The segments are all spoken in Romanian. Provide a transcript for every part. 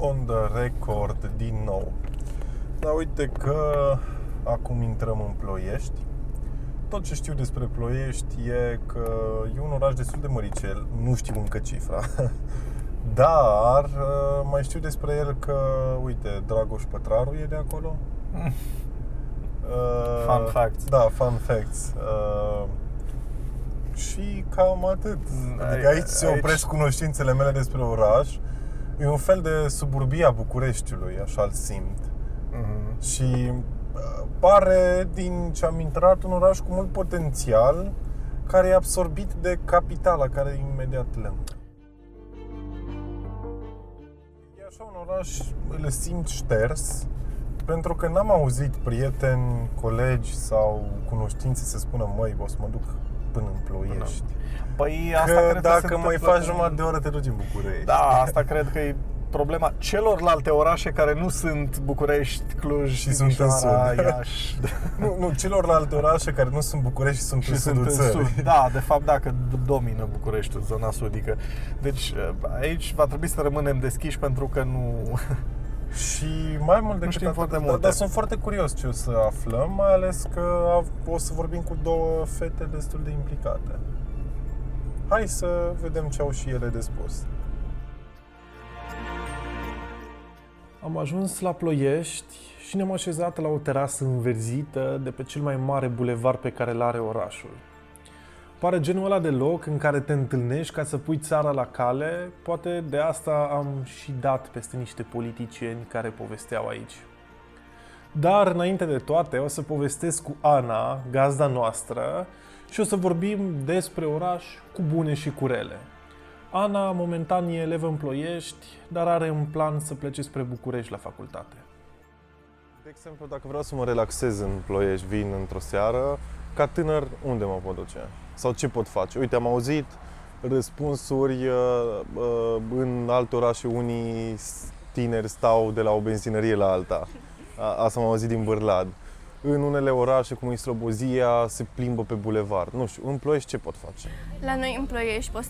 on the record din nou. Dar uite că acum intrăm în Ploiești. Tot ce știu despre Ploiești e că e un oraș destul de măricel, nu știu încă cifra, dar uh, mai știu despre el că, uite, Dragoș Pătraru e de acolo. Mm. Fun facts. Da, fun facts. Uh, și cam atât. Adică aici se Aici- opresc cunoștințele mele despre oraș. E un fel de suburbia Bucureștiului, așa îl simt. Mhm. Și uh, pare, din ce am intrat, un oraș cu mult potențial care e absorbit de capitala, care e imediat lângă. E așa un oraș, îl simt șters, pentru că n-am auzit prieteni, colegi sau cunoștințe să spună măi, o să mă duc până în Ploiești. Păi asta Că cred că se dacă mai întâmplă faci cu- jumătate de oră, te duci în București. Da, asta cred că e problema celorlalte orașe care nu sunt București, Cluj, Și sunt în Timișoara, sud. Iași Nu, nu, celorlalte orașe care nu sunt București și sunt și în sunt sudul în țării. sud. Da, de fapt, dacă domină Bucureștiul, zona sudică. Deci aici va trebui să rămânem deschiși pentru că nu... Și mai mult decât știm atât, foarte dar, multe. dar sunt foarte curios ce o să aflăm, mai ales că av- o să vorbim cu două fete destul de implicate. Hai să vedem ce au și ele de spus. Am ajuns la Ploiești și ne-am așezat la o terasă înverzită de pe cel mai mare bulevard pe care îl are orașul. Pare genul ăla de loc în care te întâlnești ca să pui țara la cale, poate de asta am și dat peste niște politicieni care povesteau aici. Dar înainte de toate o să povestesc cu Ana, gazda noastră, și o să vorbim despre oraș cu bune și cu rele. Ana momentan e elevă în Ploiești, dar are un plan să plece spre București la facultate. De exemplu, dacă vreau să mă relaxez în Ploiești, vin într-o seară, ca tânăr, unde mă pot duce? Sau ce pot face? Uite, am auzit răspunsuri uh, uh, în alte orașe, unii s- tineri stau de la o benzinărie la alta. A, asta am auzit din Bârlad. În unele orașe, cum e Slobozia, se plimbă pe bulevard. Nu știu, în Ploiești ce pot face? La noi în Ploiești poți,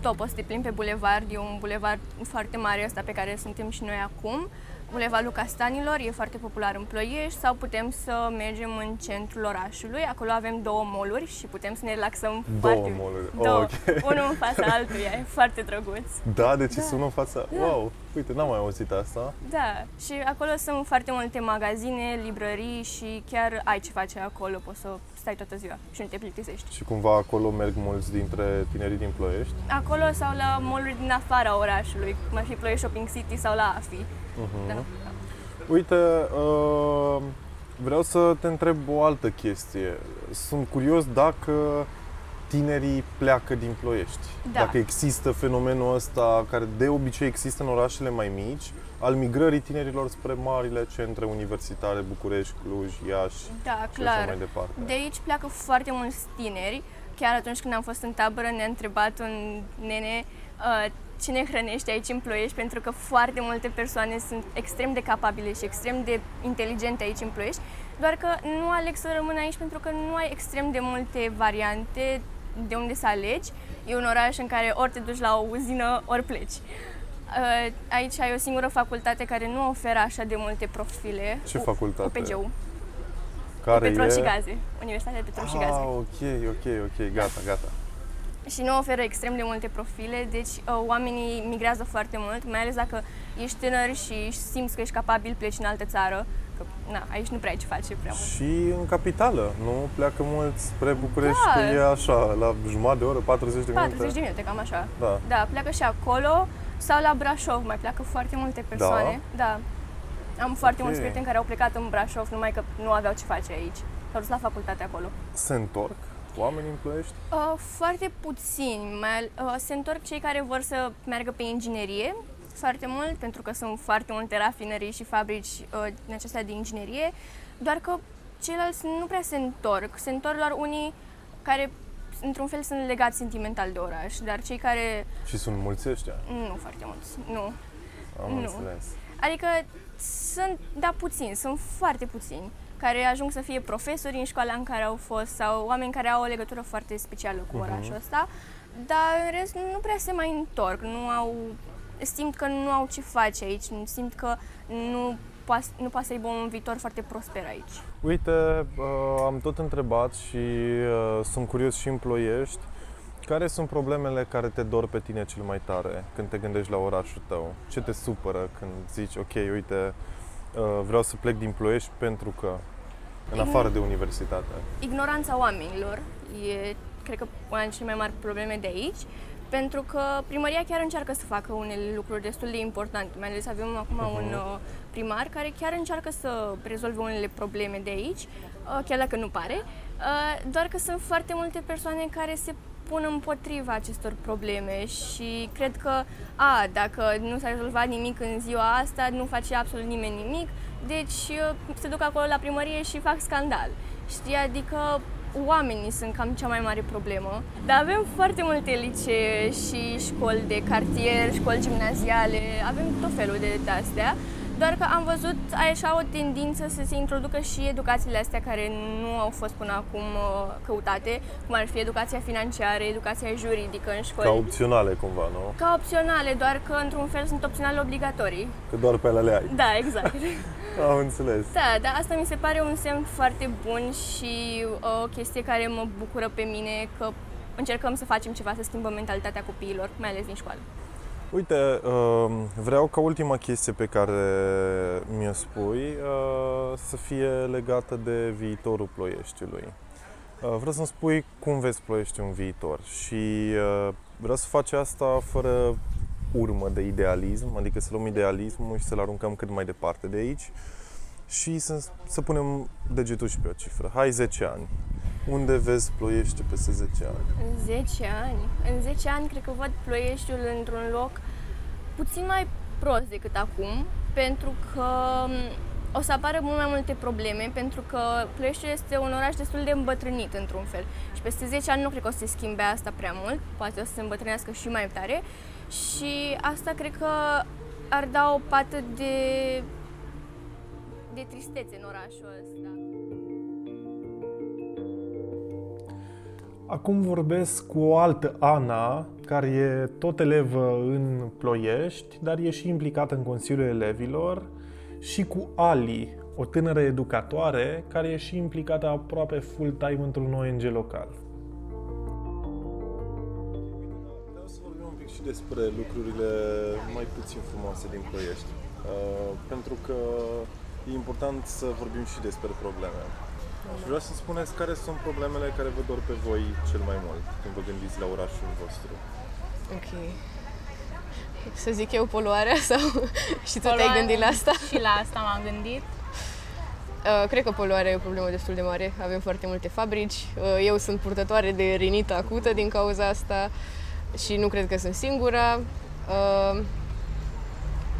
tot poți să te plimbi pe bulevard, e un bulevard foarte mare ăsta pe care suntem și noi acum. Bulevardul Castanilor e foarte popular în Ploiești sau putem să mergem în centrul orașului. Acolo avem două moluri și putem să ne relaxăm Două foarte mall-uri, Două, ok. unul în fața altuia, e foarte drăguț. Da, deci Da. sună în fața... Da. Wow, uite, n-am mai auzit asta. Da, și acolo sunt foarte multe magazine, librării și chiar ai ce face acolo, poți să stai toată ziua și nu te plictisești. Și cumva acolo merg mulți dintre tinerii din Ploiești. Acolo sau la mall din afara orașului, cum ar fi Ploiești Shopping City sau la AFI. Mhm. Da. Uite, uh, vreau să te întreb o altă chestie. Sunt curios dacă tinerii pleacă din Ploiești. Da. Dacă există fenomenul ăsta, care de obicei există în orașele mai mici, al migrării tinerilor spre marile centre universitare, București, Cluj, Iași Da, și așa clar. mai departe. De aici pleacă foarte mulți tineri. Chiar atunci când am fost în tabără ne-a întrebat un nene uh, ce ne hrănește aici în Ploiești, pentru că foarte multe persoane sunt extrem de capabile și extrem de inteligente aici în Ploiești, doar că nu aleg să rămân aici pentru că nu ai extrem de multe variante de unde să alegi. E un oraș în care ori te duci la o uzină, ori pleci. Uh, Aici ai o singură facultate care nu oferă așa de multe profile. Ce U- facultate? UPG-ul. Care Petrol e... și gaze. Universitatea de Petrol și Gaze. Ah, ok, ok, ok, gata, gata. Și nu oferă extrem de multe profile, deci uh, oamenii migrează foarte mult, mai ales dacă ești tânăr și simți că ești capabil, pleci în altă țară, că na, aici nu prea ai ce face prea mult. Și în capitală, nu? Pleacă mulți spre București, Da. că e așa, la jumătate de oră, 40 de minute. 40 de minute, cam așa. Da. Da, pleacă și acolo sau la Brașov, mai pleacă foarte multe persoane. Da. Am foarte Ok. mulți prieteni care au plecat în Brașov, numai că nu aveau ce face aici. S-au dus la facultate acolo. Se întorc oamenii în Ploiești? Uh, foarte puțini. Mai, uh, se întorc cei care vor să meargă pe inginerie foarte mult, pentru că sunt foarte multe rafinării și fabrici uh, din acestea de inginerie, doar că ceilalți nu prea se întorc. Se întorc doar unii care, într-un fel, sunt legați sentimental de oraș, dar cei care... Și sunt mulți ăștia, Nu foarte mulți, nu. am Nu. înțeles. Adică sunt, da, puțini, sunt foarte puțini care ajung să fie profesori în școala în care au fost sau oameni care au o legătură foarte specială cu Mhm. orașul ăsta, dar în rest nu prea se mai întorc, nu au simt că nu au ce face aici, simt că nu poate, nu poate să aibă un viitor foarte prosper aici. Uite, uh, am tot întrebat și uh, sunt curios și în Ploiești, care sunt problemele care te dor pe tine cel mai tare când te gândești la orașul tău? Ce te supără când zici, ok, uite, uh, vreau să plec din Ploiești pentru că, în afară de universitate? Ignoranța oamenilor e, cred că, una dintre cele mai mari probleme de aici pentru că primăria chiar încearcă să facă unele lucruri destul de importante. Mai ales avem acum uh-huh. un uh, primar care chiar încearcă să rezolve unele probleme de aici, uh, chiar dacă nu pare, uh, doar că sunt foarte multe persoane care se pun împotriva acestor probleme și cred că, a, dacă nu s-a rezolvat nimic în ziua asta, nu face absolut nimeni nimic, deci se duc acolo la primărie și fac scandal. Știi, adică oamenii sunt cam cea mai mare problemă. Dar avem foarte multe licee și școli de cartier, școli gimnaziale, avem tot felul de astea. Doar că am văzut așa o tendință să se introducă și educațiile astea care nu au fost până acum uh, căutate, cum ar fi educația financiară, educația juridică în școli. Ca opționale cumva, nu? Ca opționale, doar că într-un fel sunt opționale obligatorii. Că doar pe alea le ai. Da, exact. Am înțeles. Da, dar asta mi se pare un semn foarte bun și uh, o chestie care mă bucură pe mine că încercăm să facem ceva să schimbăm mentalitatea copiilor, mai ales din școală. Uite, um, vreau ca ultima chestie pe care mi-o spui uh, să fie legată de viitorul Ploieștiului. Uh, vreau să-mi spui cum vezi Ploiești în viitor și uh, vreau să faci asta fără urmă de idealism, adică să luăm idealismul și să-l aruncăm cât mai departe de aici și să, să punem degetul și pe o cifră. Hai 10 ani. Unde vezi Ploiești peste 10 ani? În 10 ani? În 10 ani cred că văd Ploieștiul într-un loc puțin mai prost decât acum, pentru că o să apară mult mai multe probleme, pentru că Ploieștiul este un oraș destul de îmbătrânit într-un fel. Și peste 10 ani nu cred că o să se schimbe asta prea mult, poate o să se îmbătrânească și mai tare. Și asta cred că ar da o pată de, de tristețe în orașul ăsta. Acum vorbesc cu o altă Ana, care e tot elevă în Ploiești, dar e și implicată în Consiliul Elevilor, și cu Ali, o tânără educatoare, care e și implicată aproape full-time într-un ONG local. Vreau să vorbim un pic și despre lucrurile mai puțin frumoase din Ploiești, uh, pentru că e important să vorbim și despre probleme. Și vreau să spuneți care sunt problemele care vă dor pe voi cel mai mult când vă gândiți la orașul vostru. Ok. Să zic eu poluarea sau și tu te-ai gândit la asta? Și la asta m-am gândit. Uh, cred că poluarea e o problemă destul de mare. Avem foarte multe fabrici. Uh, eu sunt purtătoare de rinită acută din cauza asta și nu cred că sunt singura. Uh,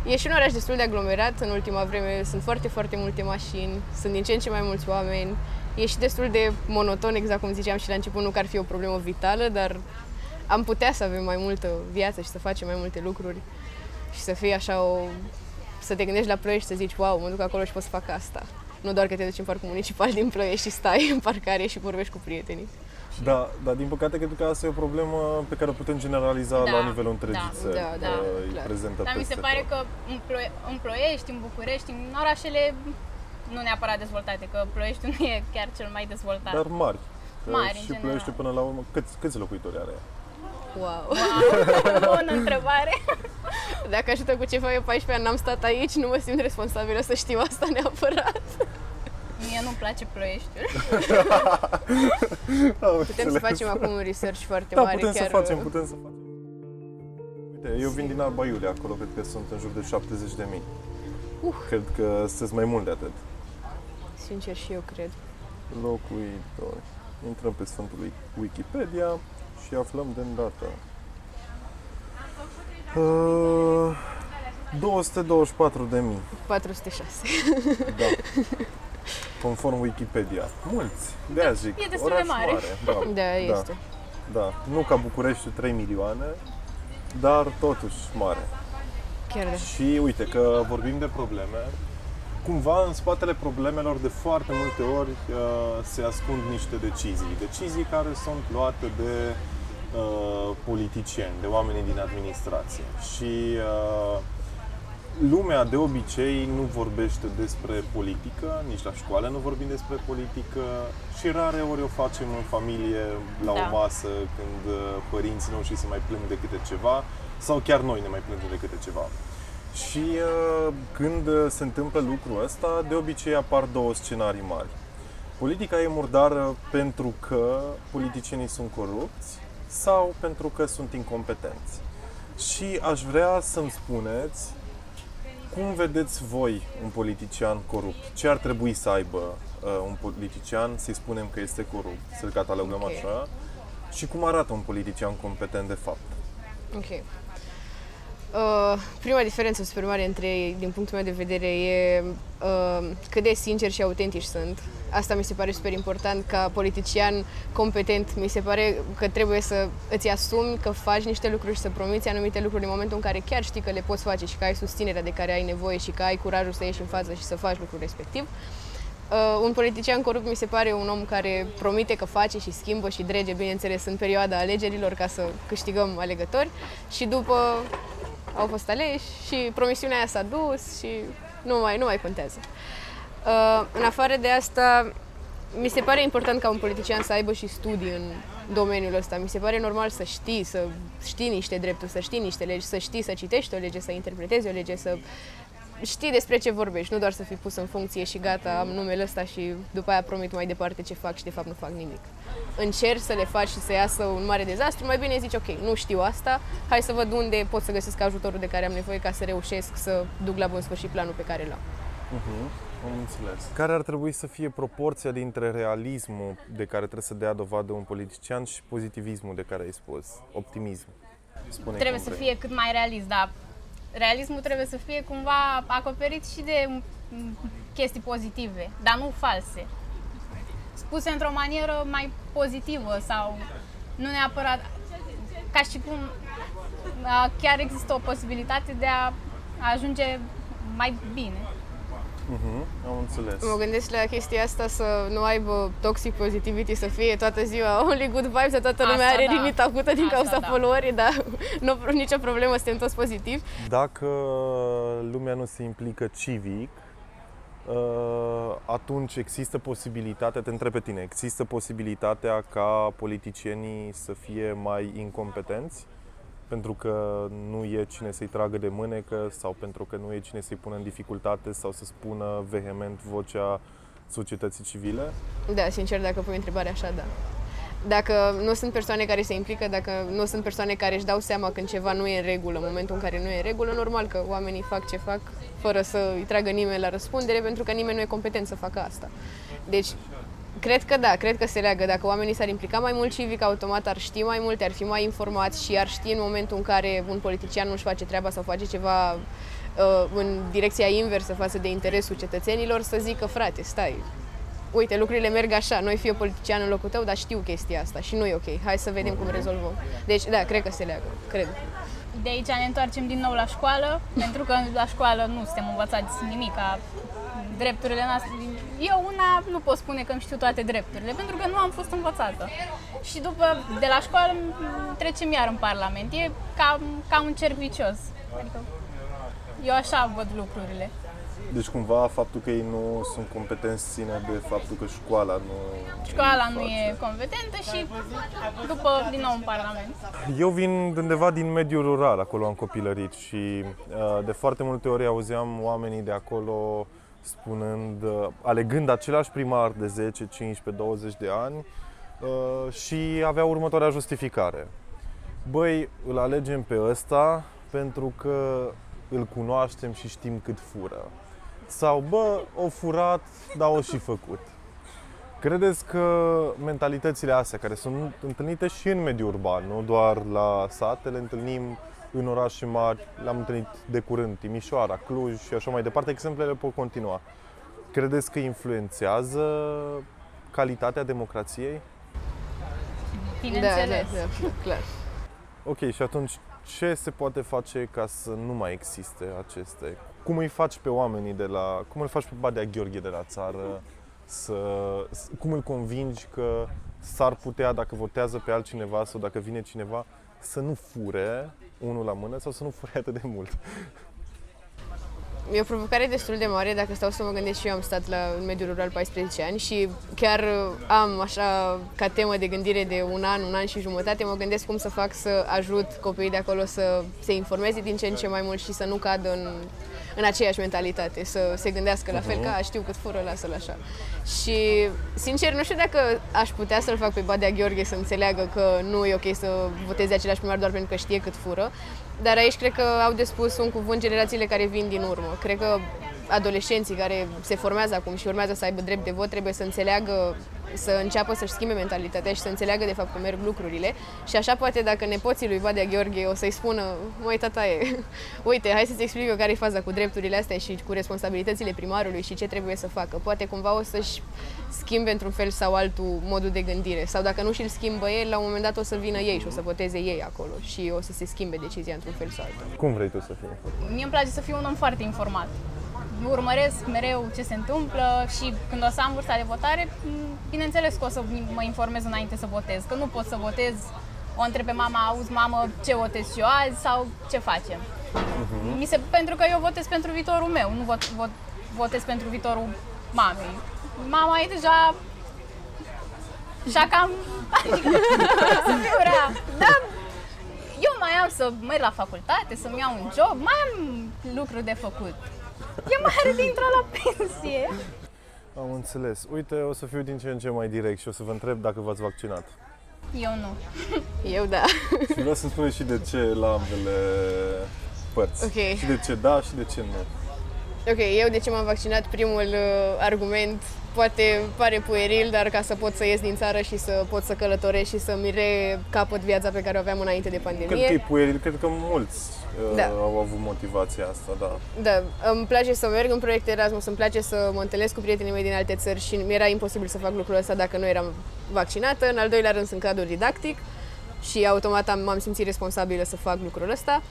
E și un oraș destul de aglomerat în ultima vreme, sunt foarte, foarte multe mașini, sunt din ce în ce mai mulți oameni. E și destul de monoton, exact cum ziceam și la început, nu că ar fi o problemă vitală, dar am putea să avem mai multă viață și să facem mai multe lucruri și să fie așa o... să te gândești la Ploiești și să zici, wow, mă duc acolo și pot să fac asta. Nu doar că te duci în parcul municipal din Ploiești și stai în parcare și vorbești cu prietenii. Da, dar din păcate cred că asta e o problemă pe care o putem generaliza Da, la nivelul întregii da, țări. da, da, uh, e clar. prezentă Dar mi se peste pare tot. că în, Plo- în Ploiești, în București, în orașele nu neapărat dezvoltate, că Ploieștiul nu e chiar cel mai dezvoltat. Dar mari. Că Mari, în și general. Ploiești până la urmă, câți, câți locuitori are? Wow! Bună întrebare! Dacă ajută cu ceva, eu 14 ani n-am stat aici, nu mă simt responsabilă să știu asta neapărat. Mie nu-mi place Ploieștiul. Putem să facem acum un research foarte Da, mare. putem chiar, să facem, putem să facem. Uite, eu vin din Alba Iulia, acolo cred că sunt în jur de 70 de mii. Uh. Cred că sunteți mai mult de atât. Sincer și eu cred. Locuitori. Intrăm pe Sfântul Wikipedia și aflăm de îndată. Uh, 224 de mii, 406. da. Conform Wikipedia. Mulți, de aia zic. E destul de oraș mare. Da, Da, este. Da, nu ca București 3 milioane, dar totuși mare. Chiar da. Și uite că vorbim de probleme, cumva în spatele problemelor de foarte multe ori uh, se ascund niște decizii. Decizii care sunt luate de uh, politicieni, de oamenii din administrație. Și uh, lumea de obicei nu vorbește despre politică, nici la școală nu vorbim despre politică și rare ori o facem în familie, la o Da. masă, când uh, părinții noștri se mai plâng de câte ceva sau chiar noi ne mai plângem de câte ceva. Și uh, când uh, se întâmplă lucrul ăsta, de obicei apar două scenarii mari. Politica e murdară pentru că politicienii sunt corupți sau pentru că sunt incompetenți. Și aș vrea să-mi spuneți cum vedeți voi un politician corupt? Ce ar trebui să aibă uh, un politician, să-i spunem că este corupt, să-l catalogăm Ok. așa? Și cum arată un politician competent de fapt? Ok. Uh, prima diferență super mare între ei, din punctul meu de vedere, e uh, cât de sinceri și autentici sunt. Asta mi se pare super important ca politician competent. Mi se pare că trebuie să îți asumi că faci niște lucruri și să promiți anumite lucruri în momentul în care chiar știi că le poți face și că ai susținerea de care ai nevoie și că ai curajul să ieși în față și să faci lucrul respectiv. Uh, un politician corupt mi se pare un om care promite că face și schimbă și drege, bineînțeles, în perioada alegerilor ca să câștigăm alegători și după au fost aleși și promisiunea aia s-a dus și nu mai, nu mai contează. Uh, în afară de asta, mi se pare important ca un politician să aibă și studii în domeniul ăsta. Mi se pare normal să știi, să știi niște drepturi, să știi niște legi, să știi să citești o lege, să interpretezi o lege, să știi despre ce vorbești, nu doar să fii pus în funcție și gata, am numele ăsta și după aia promit mai departe ce fac și de fapt nu fac nimic. Încerci să le faci și să iasă un mare dezastru, mai bine zici ok, nu știu asta, hai să văd unde pot să găsesc ajutorul de care am nevoie ca să reușesc să duc la bun sfârșit planul pe care l-am. Am înțeles. Care ar trebui să fie proporția dintre realismul de care trebuie să dea dovadă un politician și pozitivismul de care ai spus? Optimism. Spune Trebuie să fie cât mai realist, dar realismul trebuie să fie cumva acoperit și de mm, chestii pozitive, dar nu false. Spuse într-o manieră mai pozitivă sau nu neapărat ca și cum a, chiar există o posibilitate de a ajunge mai bine. Uh-huh, am înțeles. Mă gândesc la chestia asta să nu aibă toxic positivity, să fie toată ziua only good vibes, să toată lumea Asta are da. limita acută din Asta cauza da. followerii, dar nu nicio problemă, suntem toți pozitivi. Dacă lumea nu se implică civic, uh, atunci există posibilitatea, te întreb pe tine, există posibilitatea ca politicienii să fie mai incompetenți? Pentru că nu e cine să-i tragă de mânecă sau pentru că nu e cine să-i pună în dificultate sau să spună vehement vocea societății civile? Da, sincer, dacă pui întrebarea așa, da. Dacă nu sunt persoane care se implică, dacă nu sunt persoane care își dau seama când ceva nu e în regulă, în momentul în care nu e în regulă, normal că oamenii fac ce fac fără să îi tragă nimeni la răspundere, pentru că nimeni nu e competent să facă asta. Deci, cred că da, cred că se leagă. Dacă oamenii s-ar implica mai mult civic, automat ar ști mai multe, ar fi mai informați și ar ști în momentul în care un politician nu-și face treaba sau face ceva uh, în direcția inversă față de interesul cetățenilor, să zică, frate, stai, uite, lucrurile merg așa, noi fi eu politician în locul tău, dar știu chestia asta și nu e ok, hai să vedem cum rezolvăm. Deci, da, cred că se leagă, cred. De aici ne întoarcem din nou la școală, pentru că la școală nu suntem învățați nimic ca drepturile noastre. Eu una nu pot spune că îmi știu toate drepturile, pentru că nu am fost învățată. Și după, de la școală, m- trecem iar în Parlament. E ca, ca un cerc vicios. Adică eu așa văd lucrurile. Deci cumva faptul că ei nu sunt competenți ține de faptul că școala nu Școala îi nu face. e competentă și după, din nou, în Parlament. Eu vin de undeva din mediul rural, acolo am copilărit și uh, de foarte multe ori auzeam oamenii de acolo spunând, uh, alegând același primar de 10, 15, 20 de ani uh, și avea următoarea justificare. Băi, îl alegem pe ăsta pentru că îl cunoaștem și știm cât fură. Sau, bă, o furat, dar o și făcut. Credeți că mentalitățile astea, care sunt întâlnite și în mediul urban, nu doar la sate, le întâlnim în orașe mari, le-am întâlnit de curând, Timișoara, Cluj și așa mai departe, exemplele pot continua. Credeți că influențează calitatea democrației? Da, da, Bineînțeles. da, da, clar. Ok, și atunci ce se poate face ca să nu mai existe aceste? Cum îi faci pe oamenii de la... Cum îl faci pe Badea Gheorghe de la țară să... Cum îl convingi că s-ar putea, dacă votează pe altcineva sau dacă vine cineva, să nu fure unul la mână sau să nu fure atât de mult. E o provocare destul de mare, dacă stau să mă gândesc și eu am stat la în mediul rural 14 ani și chiar am așa ca temă de gândire de un an, un an și jumătate, mă gândesc cum să fac să ajut copiii de acolo să se informeze din ce în ce mai mult și să nu cadă în, în aceeași mentalitate, să se gândească la fel ca știu cât fură, lasă-l așa. Și, sincer, nu știu dacă aș putea să-l fac pe Badea Gheorghe să înțeleagă că nu e ok să voteze același primar doar pentru că știe cât fură, dar aici cred că au de spus un cuvânt generațiile care vin din urmă. Cred că adolescenții care se formează acum și urmează să aibă drept de vot trebuie să înțeleagă, să înceapă să-și schimbe mentalitatea și să înțeleagă de fapt cum merg lucrurile. Și așa poate dacă nepoții lui Badea Gheorghe o să-i spună, măi tataie, uite, hai să-ți explic eu care e faza cu drepturile astea și cu responsabilitățile primarului și ce trebuie să facă. Poate cumva o să-și schimbe într-un fel sau altul modul de gândire. Sau dacă nu și-l schimbă el, la un moment dat o să vină ei și o să voteze ei acolo și o să se schimbe decizia într-un fel sau altul. Cum vrei tu să fii? Mie îmi place să fiu un om foarte informat. Urmăresc mereu ce se întâmplă și când o să am vârsta de votare, m, bineînțeles că o să mă informez înainte să votez, că nu pot să votez, o întreb pe mama, auzi mamă, ce votez și eu azi sau ce facem. Mi se, pentru că eu votez pentru viitorul meu, nu vot, vot, votez pentru viitorul mamei. Mama e deja și cam, adică, să fiu rea, dar eu mai am să merg la facultate, să-mi iau un job, mai am lucruri de făcut. Eu mai are de intrat la pensie. Am înțeles. Uite, o să fiu din ce în ce mai direct și o să vă întreb dacă v-ați vaccinat. Eu nu. Eu da. Și vreau să-mi spuneți și de ce la ambele părți. Ok. Și de ce da și de ce nu. Ok, eu de ce m-am vaccinat, primul uh, argument poate pare pueril, dar ca să pot să ies din țară și să pot să călătoresc și să-mi recapăt viața pe care o aveam înainte de pandemie. Cred că e pueril, cred că mulți uh, Da. au avut motivația asta, da. Da, îmi place să merg în proiecte Erasmus, îmi place să mă întâlnesc cu prietenii mei din alte țări și mi era imposibil să fac lucrul ăsta dacă nu eram vaccinată. În al doilea rând sunt cadru didactic și automat am, m-am simțit responsabilă să fac lucrul ăsta.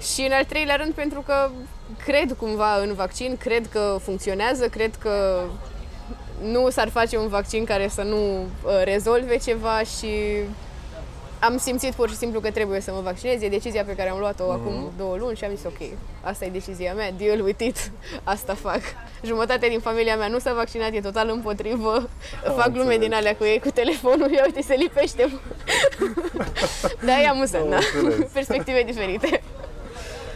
Și în al treilea rând pentru că cred cumva în vaccin, cred că funcționează, cred că nu s-ar face un vaccin care să nu uh, rezolve ceva și am simțit pur și simplu că trebuie să mă vaccinez. E decizia pe care am luat-o Mhm. acum două luni și am zis ok, asta e decizia mea, deal with it, asta fac. Jumătate din familia mea nu s-a vaccinat, e total împotrivă. Fac glume înțeles. din alea cu ei, cu telefonul, ia uite, se lipește. da, e amuzant, Am da? înțeles. Perspective diferite.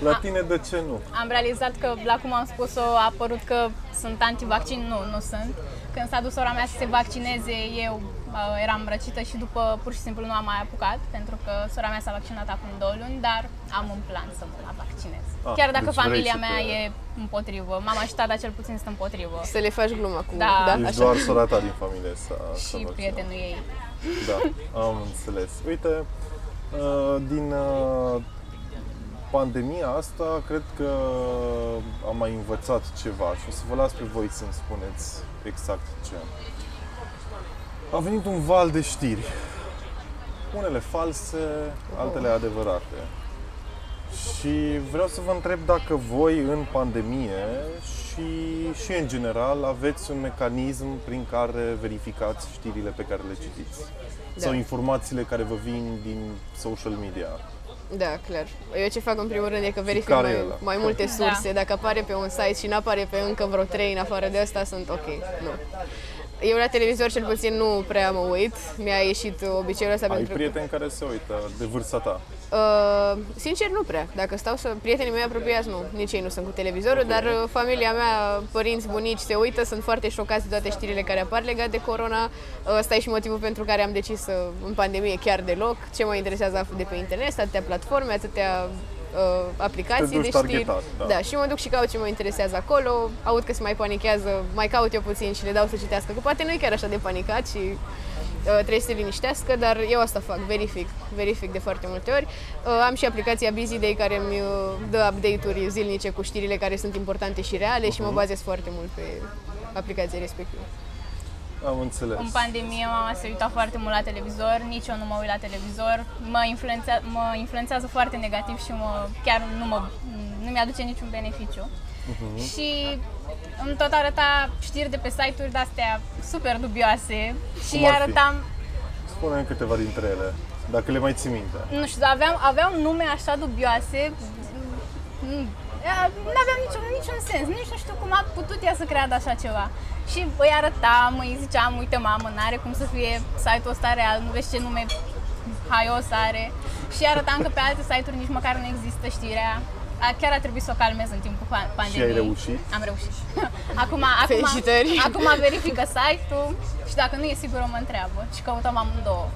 La tine de ce nu? Am realizat că, la cum am spus-o, a apărut că sunt antivaccin. Nu, nu sunt. Când s-a dus sora mea să se vaccineze, eu uh, eram răcită și după pur și simplu nu am mai apucat, pentru că sora mea s-a vaccinat acum două luni, dar am un plan să mă la vaccinez. Ah, Chiar dacă deci vrei familia să mea te- e împotrivă. Mama și tata cel puțin sunt împotrivă. Să le faci gluma cu... Da. da? Ești Așa. doar sora ta din familie să să Și vaccinat. prietenul ei. Da, am înțeles. Uite, uh, din uh, pandemia asta, cred că am mai învățat ceva și o să vă las pe voi să-mi spuneți exact ce. A venit un val de știri. Unele false, altele adevărate. Și vreau să vă întreb dacă voi în pandemie și, și în general aveți un mecanism prin care verificați știrile pe care le citiți. Da. Sau informațiile care vă vin din social media. Da, clar. Eu ce fac în primul rând e că verific care e mai, ăla? mai multe Da. surse. Dacă apare pe un site și nu apare pe încă vreo trei în afară de asta, sunt ok. Nu. Eu la televizor cel puțin nu prea mă uit. Mi-a ieșit obiceiul ăsta Ai pentru prieteni care se uită de vârsta ta. Uh, sincer, nu prea. Dacă stau să... Prietenii mei apropiați, nu. Nici ei nu sunt cu televizorul, dar uh, familia mea, părinți, bunici se uită, sunt foarte șocați de toate știrile care apar legate de corona. Uh, Ăsta e și motivul pentru care am decis să, în pandemie chiar deloc. Ce mă interesează aflu de pe internet, atâtea platforme, atâtea uh, aplicații Te duci de știri. targetat, da. da, și mă duc și caut ce mă interesează acolo, aud că se mai panichează, mai caut eu puțin și le dau să citească, că poate nu e chiar așa de panicat și uh, trebuie să se liniștească, dar eu asta fac, verific, verific de foarte multe ori. Uh, am și aplicația Busy Day care îmi uh, dă update-uri zilnice cu știrile care sunt importante și reale și mă bazez foarte mult pe aplicația respectivă. Am înțeles. În pandemie mama se uita foarte mult la televizor, nici eu nu mă uit la televizor. Mă, influențează, mă influențează foarte negativ și mă, chiar nu, mă, nu mi-aduce niciun beneficiu. Și îmi tot arăta știri de pe site-uri de-astea super dubioase și Cum ar fi? arătam spune câteva dintre ele, dacă le mai ții minte. Nu știu, aveam, aveam nume așa dubioase, nu aveam niciun, niciun sens, nici nu știu cum a putut ea să creadă așa ceva. Și îi arătam, îi ziceam, uite mamă, n-are cum să fie site-ul ăsta real, nu vezi ce nume haios are. Și arătam că pe alte site-uri nici măcar nu există știrea. A, chiar a trebuit să o calmez în timpul pa- pandemiei. Și ai reușit? Am reușit. acum, acum, Felicitări! acum verifică site-ul și dacă nu e sigur mă întreabă. Și căutăm amândouă.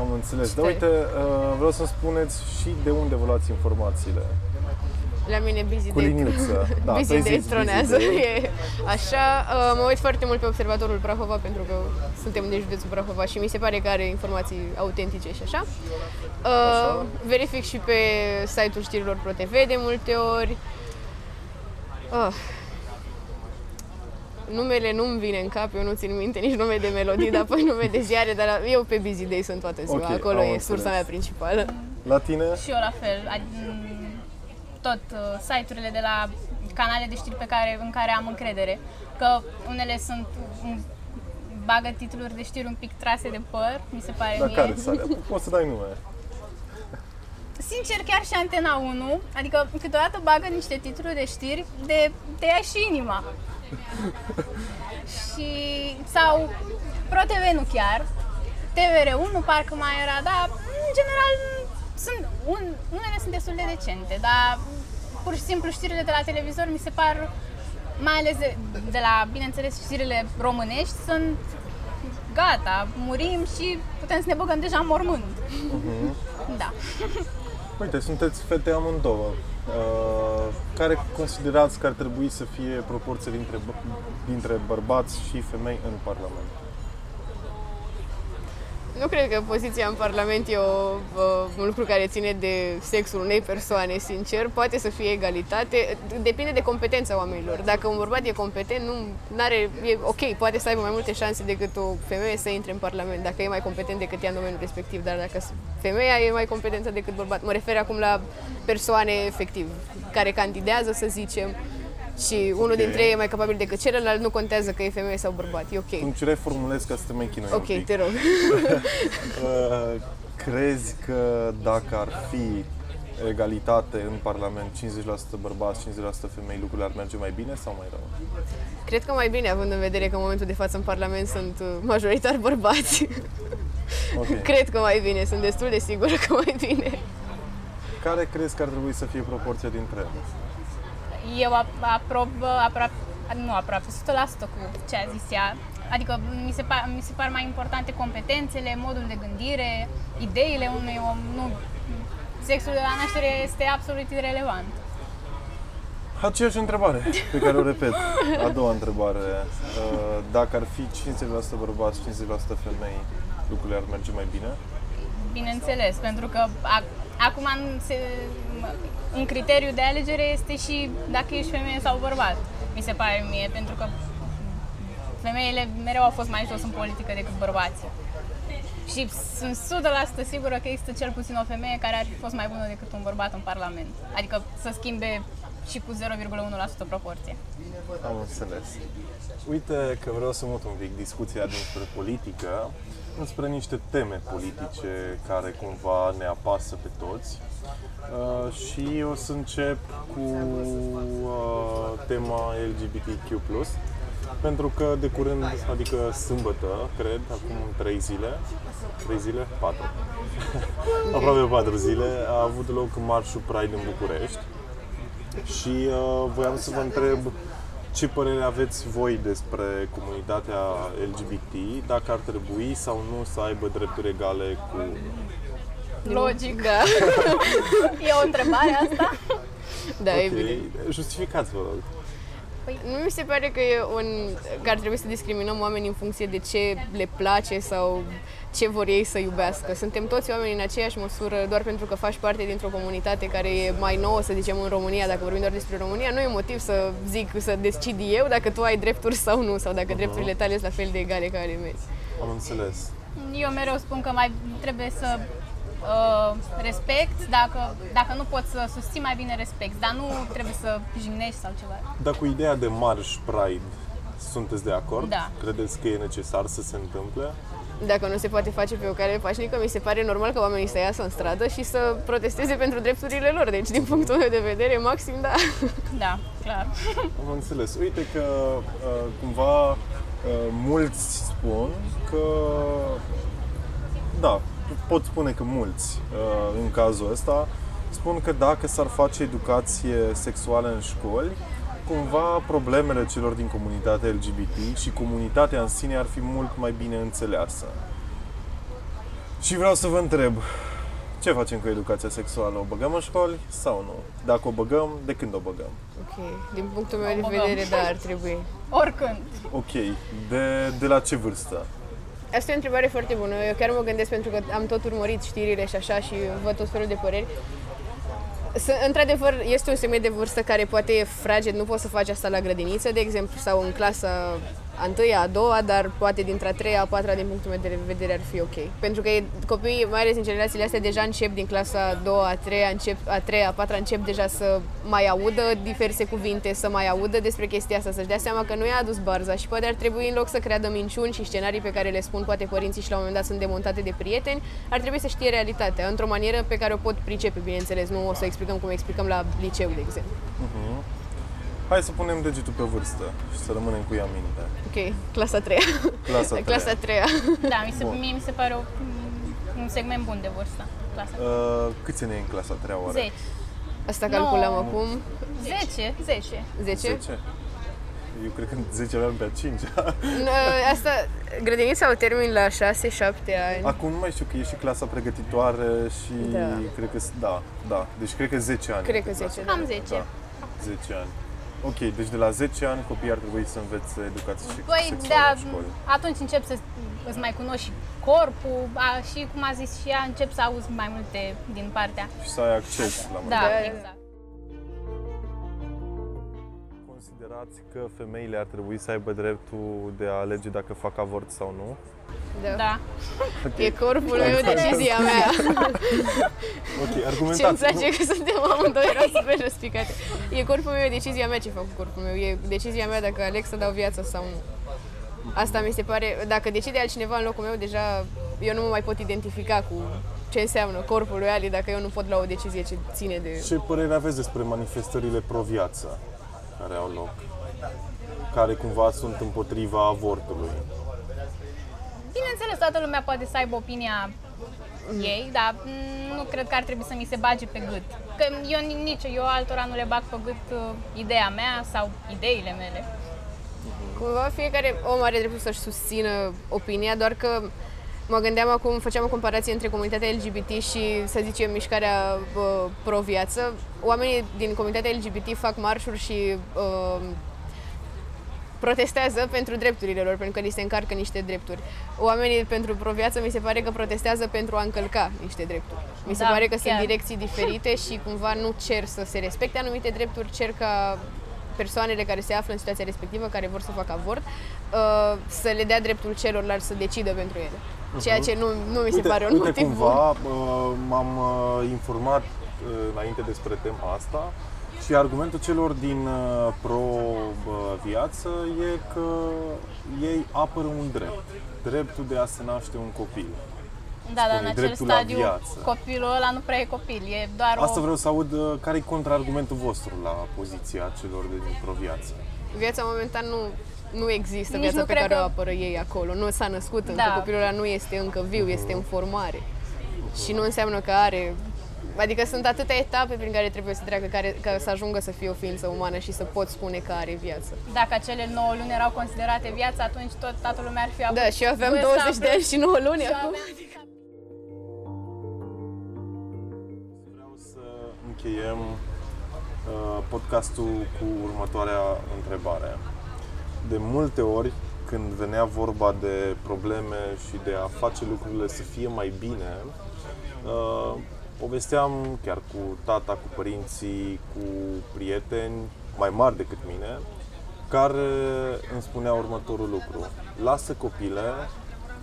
Am înțeles. Dar tare. uite, uh, vreau să-mi spuneți și de unde vă luați informațiile. La mine Busy Cu Day. liniuță. Da, Busy preziți Day Busy tronează. Day. E așa, uh, mă uit foarte mult pe observatorul Prahova pentru că suntem de județul Prahova și mi se pare că are informații autentice și așa. Uh, Așa. Verific și pe site-ul știrilor ProTV de multe ori. Ah. Numele nu-mi vine în cap, eu nu țin minte nici nume de melodii, dar pe nume de ziare, dar eu pe Busy Day sunt toată ziua, Ok, acolo am e înțeles. sursa mea principală. La tine? Și eu la fel. Ad- m, Tot uh, site-urile de la canale de știri pe care, în care am încredere. Că unele sunt m, bagă titluri de știri un pic trase de păr, mi se pare La mie. care sare? Poți să dai nume. Sincer, chiar și Antena 1, adică câteodată bagă niște titluri de știri de te ia și inima. și sau ProTV nu chiar, TVR1 parcă mai era, dar în general sunt, un, unele sunt destul de decente, dar pur și simplu știrile de la televizor mi se par, mai ales de, de la, bineînțeles, știrile românești, sunt gata, murim și putem să ne băgăm deja în mormânt. Da. Uite, sunteți fete amândouă. Uh, care considerați că ar trebui să fie proporția dintre, bă- dintre bărbați și femei în Parlament? Nu cred că poziția în Parlament e o, uh, un lucru care ține de sexul unei persoane, sincer. Poate să fie egalitate, depinde de competența oamenilor. Dacă un bărbat e competent, nu are, e ok, poate să aibă mai multe șanse decât o femeie să intre în Parlament, dacă e mai competent decât ea în domeniul respectiv. Dar dacă femeia e mai competentă decât bărbat, mă refer acum la persoane efectiv, care candidează, să zicem, și unul dintre ei e mai capabil decât celălalt, nu contează că e femeie sau bărbat, e ok. Cum ce reformulez ca să te mai chinui un Ok, pic. te rog. Uh, crezi că dacă ar fi egalitate în Parlament, 50% bărbați, 50% femei, lucrurile ar merge mai bine sau mai rău? Cred că mai bine, având în vedere că în momentul de față în Parlament sunt uh, majoritar bărbați. Ok. Cred că mai bine, sunt destul de sigură că mai bine. Care crezi că ar trebui să fie proporția dintre ele? Eu ap- aprob aproape, nu aproape, 100% cu ce a zis ea. Adică mi se, par, mi se par mai importante competențele, modul de gândire, ideile unui om. Nu, sexul de la naștere este absolut irrelevant. Aceeași întrebare pe care o repet. A doua întrebare. Uh, Dacă ar fi 50% bărbați, 50% femei, lucrurile ar merge mai bine? Bineînțeles, pentru că a, acum în, se, un criteriu de alegere este și dacă ești femeie sau bărbat, mi se pare mie, pentru că femeile mereu au fost mai jos în politică decât bărbații. Și sunt 100% sigură că există cel puțin o femeie care ar fi fost mai bună decât un bărbat în Parlament. Adică să schimbe și cu 0,1% proporție. Am înțeles. Uite că vreau să mut un pic discuția dinspre politică înspre niște teme politice care cumva ne apasă pe toți. Uh, și o să încep cu uh, tema LGBTQ+. Pentru că de curând, adică sâmbătă, cred, acum 3 zile, 3 zile? 4. Aproape 4 zile, a avut loc marșul Pride în București. Și uh, voiam să vă întreb ce părere aveți voi despre comunitatea LGBT, dacă ar trebui sau nu să aibă drepturi egale cu... Logic. Da, E o întrebare asta? da Ok, evident. Justificați, vă rog. Păi, nu mi se pare că, e un, că ar trebui să discriminăm oamenii în funcție de ce le place sau ce vor ei să iubească. Suntem toți oameni în aceeași măsură, doar pentru că faci parte dintr-o comunitate care e mai nouă, să zicem, în România, dacă vorbim doar despre România, nu e motiv să zic, să decid eu dacă tu ai drepturi sau nu, sau dacă drepturile tale sunt la fel de egale ca ale mele. Am înțeles. Eu mereu spun că mai trebuie să uh, respect, dacă, dacă nu poți să susții, mai bine respect, dar nu trebuie să jignești sau ceva. Dar cu ideea de marș Pride, sunteți de acord? Da. Credeți că e necesar să se întâmple? Dacă nu se poate face pe o cale pașnică, mi se pare normal că oamenii să iasă în stradă și să protesteze pentru drepturile lor. Deci, din punctul meu de vedere, maxim, da. Da, clar. Am înțeles. Uite că uh, cumva uh, mulți spun că da, pot spune că mulți uh, în cazul ăsta spun că dacă s-ar face educație sexuală în școli, cumva problemele celor din comunitatea LGBT și comunitatea în sine ar fi mult mai bine înțeleasă. Și vreau să vă întreb, ce facem cu educația sexuală? O băgăm în școli sau nu? Dacă o băgăm, de când o băgăm? Ok, din punctul meu de Băgăm. vedere, da, ar trebui. Oricând. Ok, de, de la ce vârstă? Asta e o întrebare foarte bună. Eu chiar mă gândesc pentru că am tot urmărit știrile și așa și văd tot felul de păreri. Să, într-adevăr, este un segment de vârstă care poate e fraged, nu poți să faci asta la grădiniță, de exemplu, sau în clasa a întâia, a doua, dar poate dintre a treia, a patra, din punctul meu de vedere, ar fi ok. Pentru că e- copiii, mai ales în generațiile astea, deja încep din clasa a doua, a treia, încep, a treia, a patra, încep deja să mai audă diverse cuvinte, să mai audă despre chestia asta, să-și dea seama că nu i-a adus barza și poate ar trebui, în loc să creadă minciuni și scenarii pe care le spun poate părinții și la un moment dat sunt demontate de prieteni, ar trebui să știe realitatea, într-o manieră pe care o pot pricepe, bineînțeles, nu o să explicăm cum explicăm la liceu, de exemplu. Hai să punem degetul pe vârstă și să rămânem cu ea în minte. Ok, clasa 3. Clasa a clasa 3 Da, mi se, Bun. mie mi se pare o, un segment bun de vârstă. Clasa. Uh, câți ani e în clasa a treia oară? 10. Asta calculăm No. acum. 10? 10. 10? 10? Eu cred că în 10 aveam pe a 5 Asta, grădinița o termin la 6-7 ani. Acum nu mai știu că e și clasa pregătitoare și Da. cred că da, da. Deci cred că 10 ani. Cred că e clasa. 10, Cam 10. Da, 10 ani. Ok, deci de la 10 ani copiii ar trebui să învețe educație și Păi, sexuală de în școli. atunci încep să îți mai cunoști și corpul a, și, cum a zis și ea, încep să auzi mai multe din partea. Și să ai acces la mai Da, Da. exact. Considerați că femeile ar trebui să aibă dreptul de a alege dacă fac avort sau nu? Da. Da. E corpul meu, decizia mea. Ok, Ce îmi argumentați. place că suntem amândoi super răspicate. E corpul meu, e decizia mea ce fac cu corpul meu. E decizia mea dacă aleg să dau viață sau nu. Asta mi se pare, dacă decide altcineva în locul meu, deja eu nu mă mai pot identifica cu ce înseamnă corpul lui Ali dacă eu nu pot lua o decizie ce ține de... Ce părere aveți despre manifestările pro-viață care au loc? Care cumva sunt împotriva avortului? Bineînțeles, toată lumea poate să aibă opinia ei, dar mm, nu cred că ar trebui să mi se bage pe gât. Că eu ni- nici eu altora nu le bag pe gât uh, ideea mea sau ideile mele. Cumva fiecare om are dreptul să-și susțină opinia, doar că mă gândeam acum, făceam o comparație între comunitatea LGBT și, să zicem, mișcarea uh, pro-viață. Oamenii din comunitatea LGBT fac marșuri și uh, protestează pentru drepturile lor, pentru că li se încarcă niște drepturi. Oamenii pentru pro-viață mi se pare că protestează pentru a încălca niște drepturi. Mi se Da, pare că sunt chiar. direcții diferite și cumva nu cer să se respecte anumite drepturi, cer ca persoanele care se află în situația respectivă, care vor să facă avort, uh, să le dea dreptul celorlalți să decidă pentru ele. Ceea ce nu, nu mi se pare un uite motiv bun. cumva uh, m-am uh, informat uh, înainte despre tema asta și argumentul celor din uh, pro-viață e că ei apără un drept. Dreptul de a se naște un copil. Da, dar în Spune, acel dreptul la stadiu viață. copilul ăla nu prea e copil, e doar Asta o... vreau să aud uh, care e contraargumentul vostru la poziția celor din pro-viață. Viața momentan nu, nu există, Nici viața nu pe cred care o că- apără ei acolo. Nu s-a născut încă, Da. copilul ăla nu este încă viu, este în formare. Și nu înseamnă că are... Adică sunt atâtea etape prin care trebuie să treacă care, ca să ajungă să fie o ființă umană și să pot spune că are viață. Dacă acele 9 luni erau considerate viață, atunci tot toată lumea ar fi avut Da, și eu aveam vârsta 20 de ani și 9 luni și acum. aveam- Vreau să încheiem uh, podcastul cu următoarea întrebare. De multe ori, când venea vorba de probleme și de a face lucrurile să fie mai bine, uh, povesteam chiar cu tata, cu părinții, cu prieteni mai mari decât mine, care îmi spunea următorul lucru. Lasă copile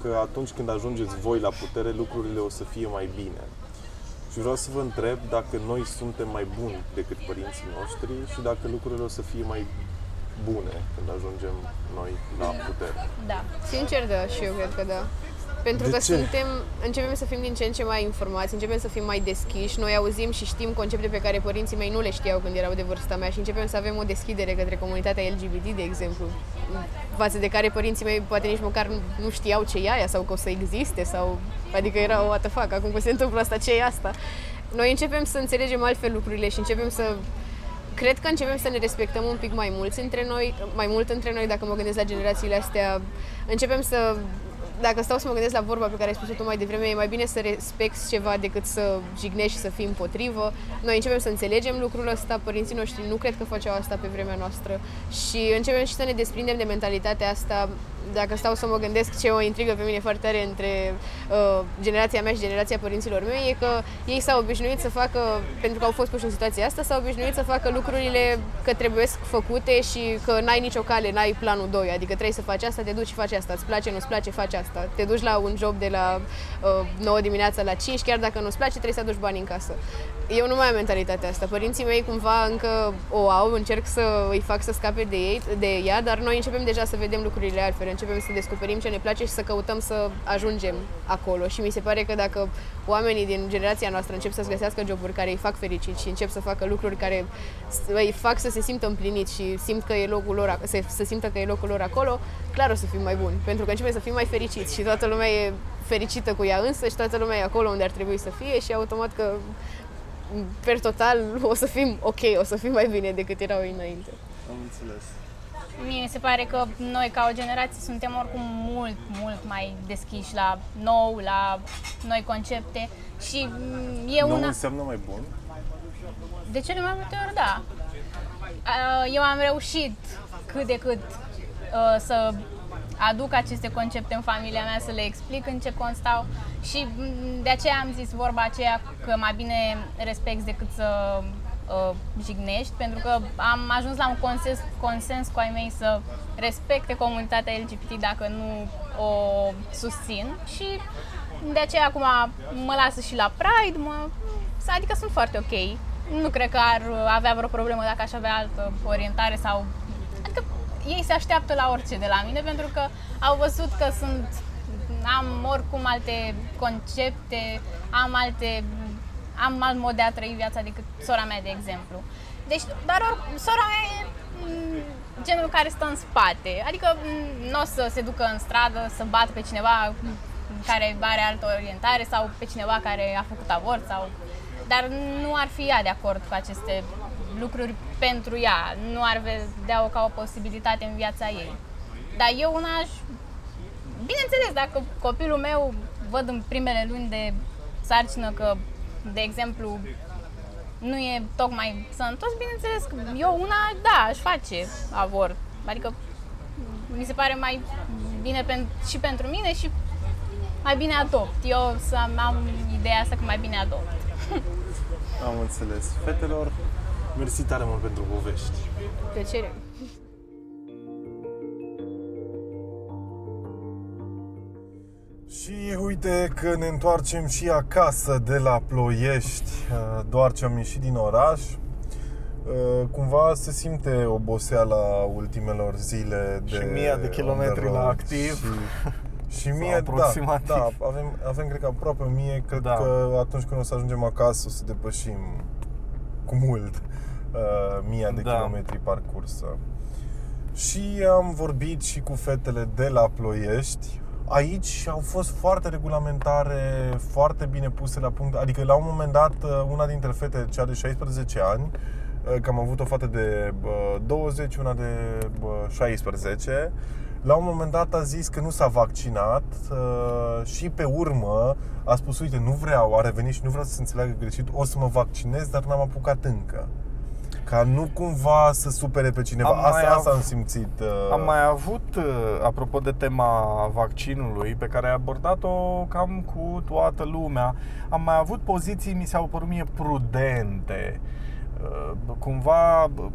că atunci când ajungeți voi la putere, lucrurile o să fie mai bine. Și vreau să vă întreb dacă noi suntem mai buni decât părinții noștri și dacă lucrurile o să fie mai bune când ajungem noi la putere. Da. Sincer, da, și eu cred că da. Pentru De că ce? suntem, începem să fim din ce în ce mai informați, începem să fim mai deschiși, noi auzim și știm concepte pe care părinții mei nu le știau când erau de vârsta mea și începem să avem o deschidere către comunitatea LGBT, de exemplu, față de care părinții mei poate nici măcar nu- nu știau ce e aia sau că o să existe sau adică era what the fuck, acum că se întâmplă asta, ce e asta? Noi începem să înțelegem altfel lucrurile și începem să cred că începem să ne respectăm un pic mai mulți între noi, mai mult între noi, dacă mă gândesc la generațiile astea, începem să dacă stau să mă gândesc la vorba pe care ai spus-o tu mai devreme, e mai bine să respecti ceva decât să jignești și să fii împotrivă. Noi începem să înțelegem lucrul ăsta, părinții noștri nu cred că făceau asta pe vremea noastră și începem și să ne desprindem de mentalitatea asta. Dacă stau să mă gândesc ce o intrigă pe mine foarte tare între uh, generația mea și generația părinților mei, e că ei s-au obișnuit să facă, pentru că au fost puși în situația asta, s-au obișnuit să facă lucrurile că trebuie făcute și că n-ai nicio cale, n-ai planul 2, adică trebuie să faci asta, te duci și faci asta, îți place, nu-ți place, faci asta. Te duci la un job de la uh, 9 dimineața la 5, chiar dacă nu-ți place, trebuie să aduci bani în casă. Eu nu mai am mentalitatea asta. Părinții mei cumva încă o au, încerc să îi fac să scape de, ei, de ea, dar noi începem deja să vedem lucrurile altfel, începem să descoperim ce ne place și să căutăm să ajungem acolo. Și mi se pare că dacă oamenii din generația noastră încep să-ți găsească joburi care îi fac fericiți și încep să facă lucruri care s- îi fac să se simtă împliniți și simt că e locul lor, ac- să, să simtă că e locul lor acolo, clar o să fim mai buni, pentru că începem să fim mai fericiți și toată lumea e fericită cu ea însă și toată lumea e acolo unde ar trebui să fie și automat că per total o să fim ok, o să fim mai bine decât erau ei înainte. Am înțeles. Mie mi se pare că noi ca o generație suntem oricum mult, mult mai deschiși la nou, la noi concepte și mm, e Nu una... înseamnă mai bun? De cele mai multe ori, da. Uh, Eu am reușit cât de cât uh, să aduc aceste concepte în familia mea, să le explic în ce constau și mm, de aceea am zis vorba aceea că mai bine respecti decât să uh, jignești, pentru că am ajuns la un consens, consens cu ai mei să respecte comunitatea LGBT dacă nu o susțin și de aceea acum mă lasă și la Pride, mă, adică sunt foarte ok. Nu cred că ar avea vreo problemă dacă aș avea altă orientare sau... Adică ei se așteaptă la orice de la mine pentru că au văzut că sunt... Am oricum alte concepte, am alte... Am alt mod de a trăi viața decât sora mea, de exemplu. Deci, dar or, sora mea e mm, genul care stă în spate. Adică mm, nu o să se ducă în stradă să bată pe cineva care are altă orientare sau pe cineva care a făcut avort sau dar nu ar fi ea de acord cu aceste lucruri pentru ea, nu ar vedea-o ca o posibilitate în viața ei. Dar eu una aș... Bineînțeles, dacă copilul meu văd în primele luni de sarcină că, de exemplu, nu e tocmai sănătos, bineînțeles că eu una, da, aș face avort. Adică mi se pare mai bine pen- și pentru mine și mai bine adopt. Eu să am, am ideea asta că mai bine adopt. Am înțeles. Fetelor, Mersi tare mult pentru povești. Plăcere. Și uite că ne întoarcem și acasă de la Ploiești, uh, doar ce am ieșit din oraș. Uh, Cumva se simte oboseala ultimelor zile de Și mii de kilometri on the la road activ. Și, și Sau mie, da, aproximativ. da, avem, avem cred că aproape o mie, cred Da. că atunci când o să ajungem acasă o să depășim cu mult uh, mia de Da. kilometri parcursă. Și am vorbit și cu fetele de la Ploiești. Aici au fost foarte regulamentare, foarte bine puse la punct. Adică la un moment dat, uh, una dintre fete, cea de 16 ani, uh, că am avut o fată de uh, 20, una de uh, 16, la un moment dat a zis că nu s-a vaccinat uh, și pe urmă a spus, uite, nu vreau, a revenit și nu vreau să se înțeleagă greșit, o să mă vaccinez, dar n-am apucat încă. Ca nu cumva să supere pe cineva. Am mai asta, asta av- am simțit. Uh, Am mai avut, uh, apropo de tema vaccinului, pe care ai abordat-o cam cu toată lumea, am mai avut poziții, mi s-au părut mie prudente. Uh, Cumva b- îmi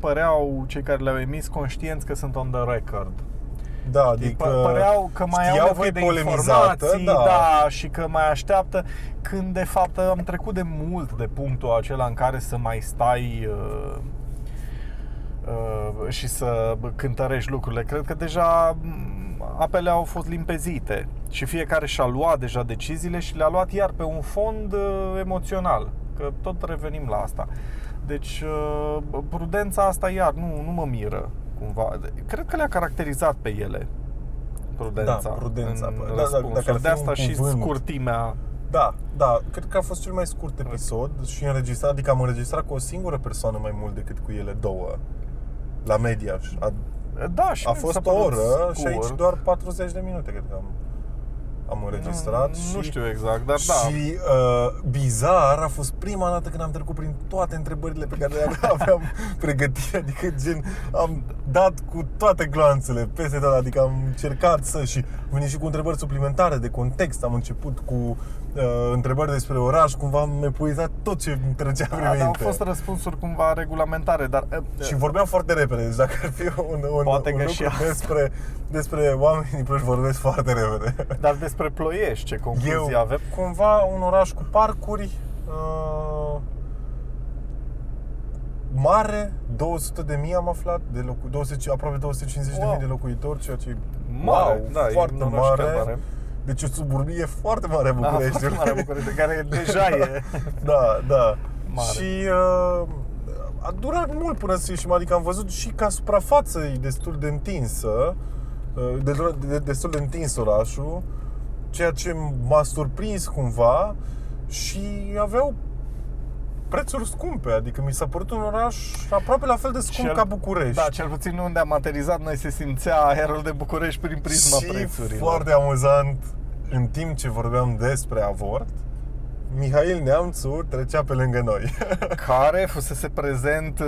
păreau cei care le-au emis conștienți că sunt on the record. Da, Știi, adică pă- păreau că mai știau au că nevoie e de polemizată, informații, da. da, și că mai așteaptă, când de fapt am trecut de mult de punctul acela în care să mai stai uh, uh, și să cântărești lucrurile. Cred că deja m, apele au fost limpezite și fiecare și-a luat deja deciziile și le-a luat iar pe un fond uh, emoțional, că tot revenim la asta. Deci uh, prudența asta iar nu, nu mă miră cumva. Cred că le-a caracterizat pe ele prudența, Da, prudența, în da, da, răspunsuri. dacă ar fi de asta un și cuvânt. scurtimea Da, da, cred că a fost cel mai scurt episod și înregistrat, adică am înregistrat cu o singură persoană mai mult decât cu ele două la media. A, Da, și a mi s-a fost o părut oră și scurt. aici doar 40 de minute cred că am, am înregistrat. Nu, și, nu știu exact, dar da. Și uh, bizar a fost prima dată când am trecut prin toate întrebările pe care le aveam pregătite, adică gen am dat cu toate glanțele peste tot, adică am încercat să și am venit și cu întrebări suplimentare de context, am început cu uh, întrebări despre oraș, cumva am epuizat tot ce îmi trecea prin Da, dar au minte. fost răspunsuri cumva regulamentare, dar uh, Și vorbeam foarte repede, deci dacă ar fi un, un, Poate un că lucru și asta. despre, despre oamenii din Cluj vorbesc foarte repede. dar despre Ploiești, ce concluzie Eu avem? cumva un oraș cu parcuri uh, mare, 200 de mii am aflat, de locu- 200, aproape 250 de Wow. mii de locuitori, ceea ce e Mare, wow, da, e foarte un oraș mare. chiar mare. Deci o suburbie foarte mare Da, București. foarte mare București, care deja e da, da. Mare. Și uh, a durat mult până să ieșim, adică am văzut și ca suprafață e destul de întinsă, uh, de, de, destul de întins orașul, ceea ce m-a surprins cumva și aveau prețuri scumpe, adică mi s-a părut un oraș aproape la fel de scump Cel- ca București. Da, cel puțin unde am aterizat noi se simțea aerul de București prin prisma și prețurilor. foarte amuzant, în timp ce vorbeam despre avort, Mihail Neamțu trecea pe lângă noi. care fusese prezent uh,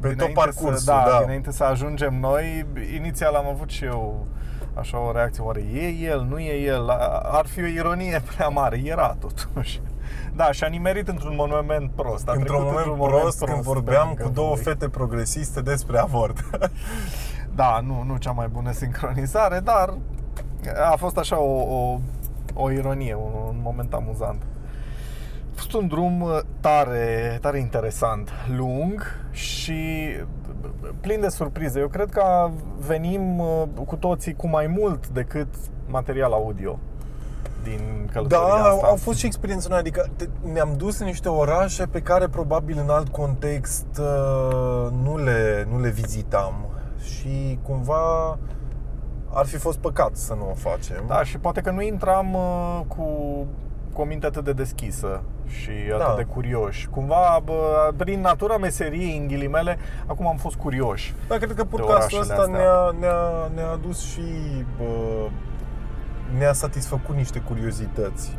Pe tot dinainte parcursul, să, da, da. dinainte să ajungem noi. Inițial am avut și eu așa o reacție, oare e el, nu e el? A- Ar fi o ironie prea mare, era totuși. Da, și a nimerit într-un moment prost. A într-un trecut moment prost, când pe vorbeam lângă cu două voi. fete progresiste despre avort. Da, nu, nu cea mai bună sincronizare, dar a fost așa o, o, o ironie, un, un moment amuzant. A fost un drum uh, tare, tare interesant, lung și plin de surprize. Eu cred că venim uh, cu toții cu mai mult decât material audio din călătoria Da, asta. au fost și experiențe noi, adică te- ne-am dus în niște orașe pe care probabil în alt context uh, nu le, nu le vizitam și cumva ar fi fost păcat să nu o facem. Da, și poate că nu intram uh, cu, cu o minte atât de deschisă și atât Da. de curioși. Cumva, bă, prin natura meseriei, în ghilimele, acum am fost curioși. Da, cred că orașele podcastul ăsta astea. ne-a, ne-a, ne-a adus și bă, ne-a satisfăcut niște curiozități,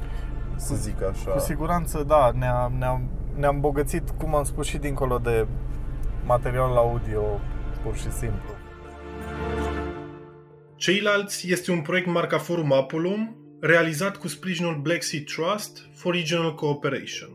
să zic așa. Cu siguranță, da, ne-a, ne-a, ne-am îmbogățit, cum am spus, și dincolo de material audio, pur și simplu. Ceilalți este un proiect marca Forum Apolum, realizat cu sprijinul Black Sea Trust for Regional Cooperation.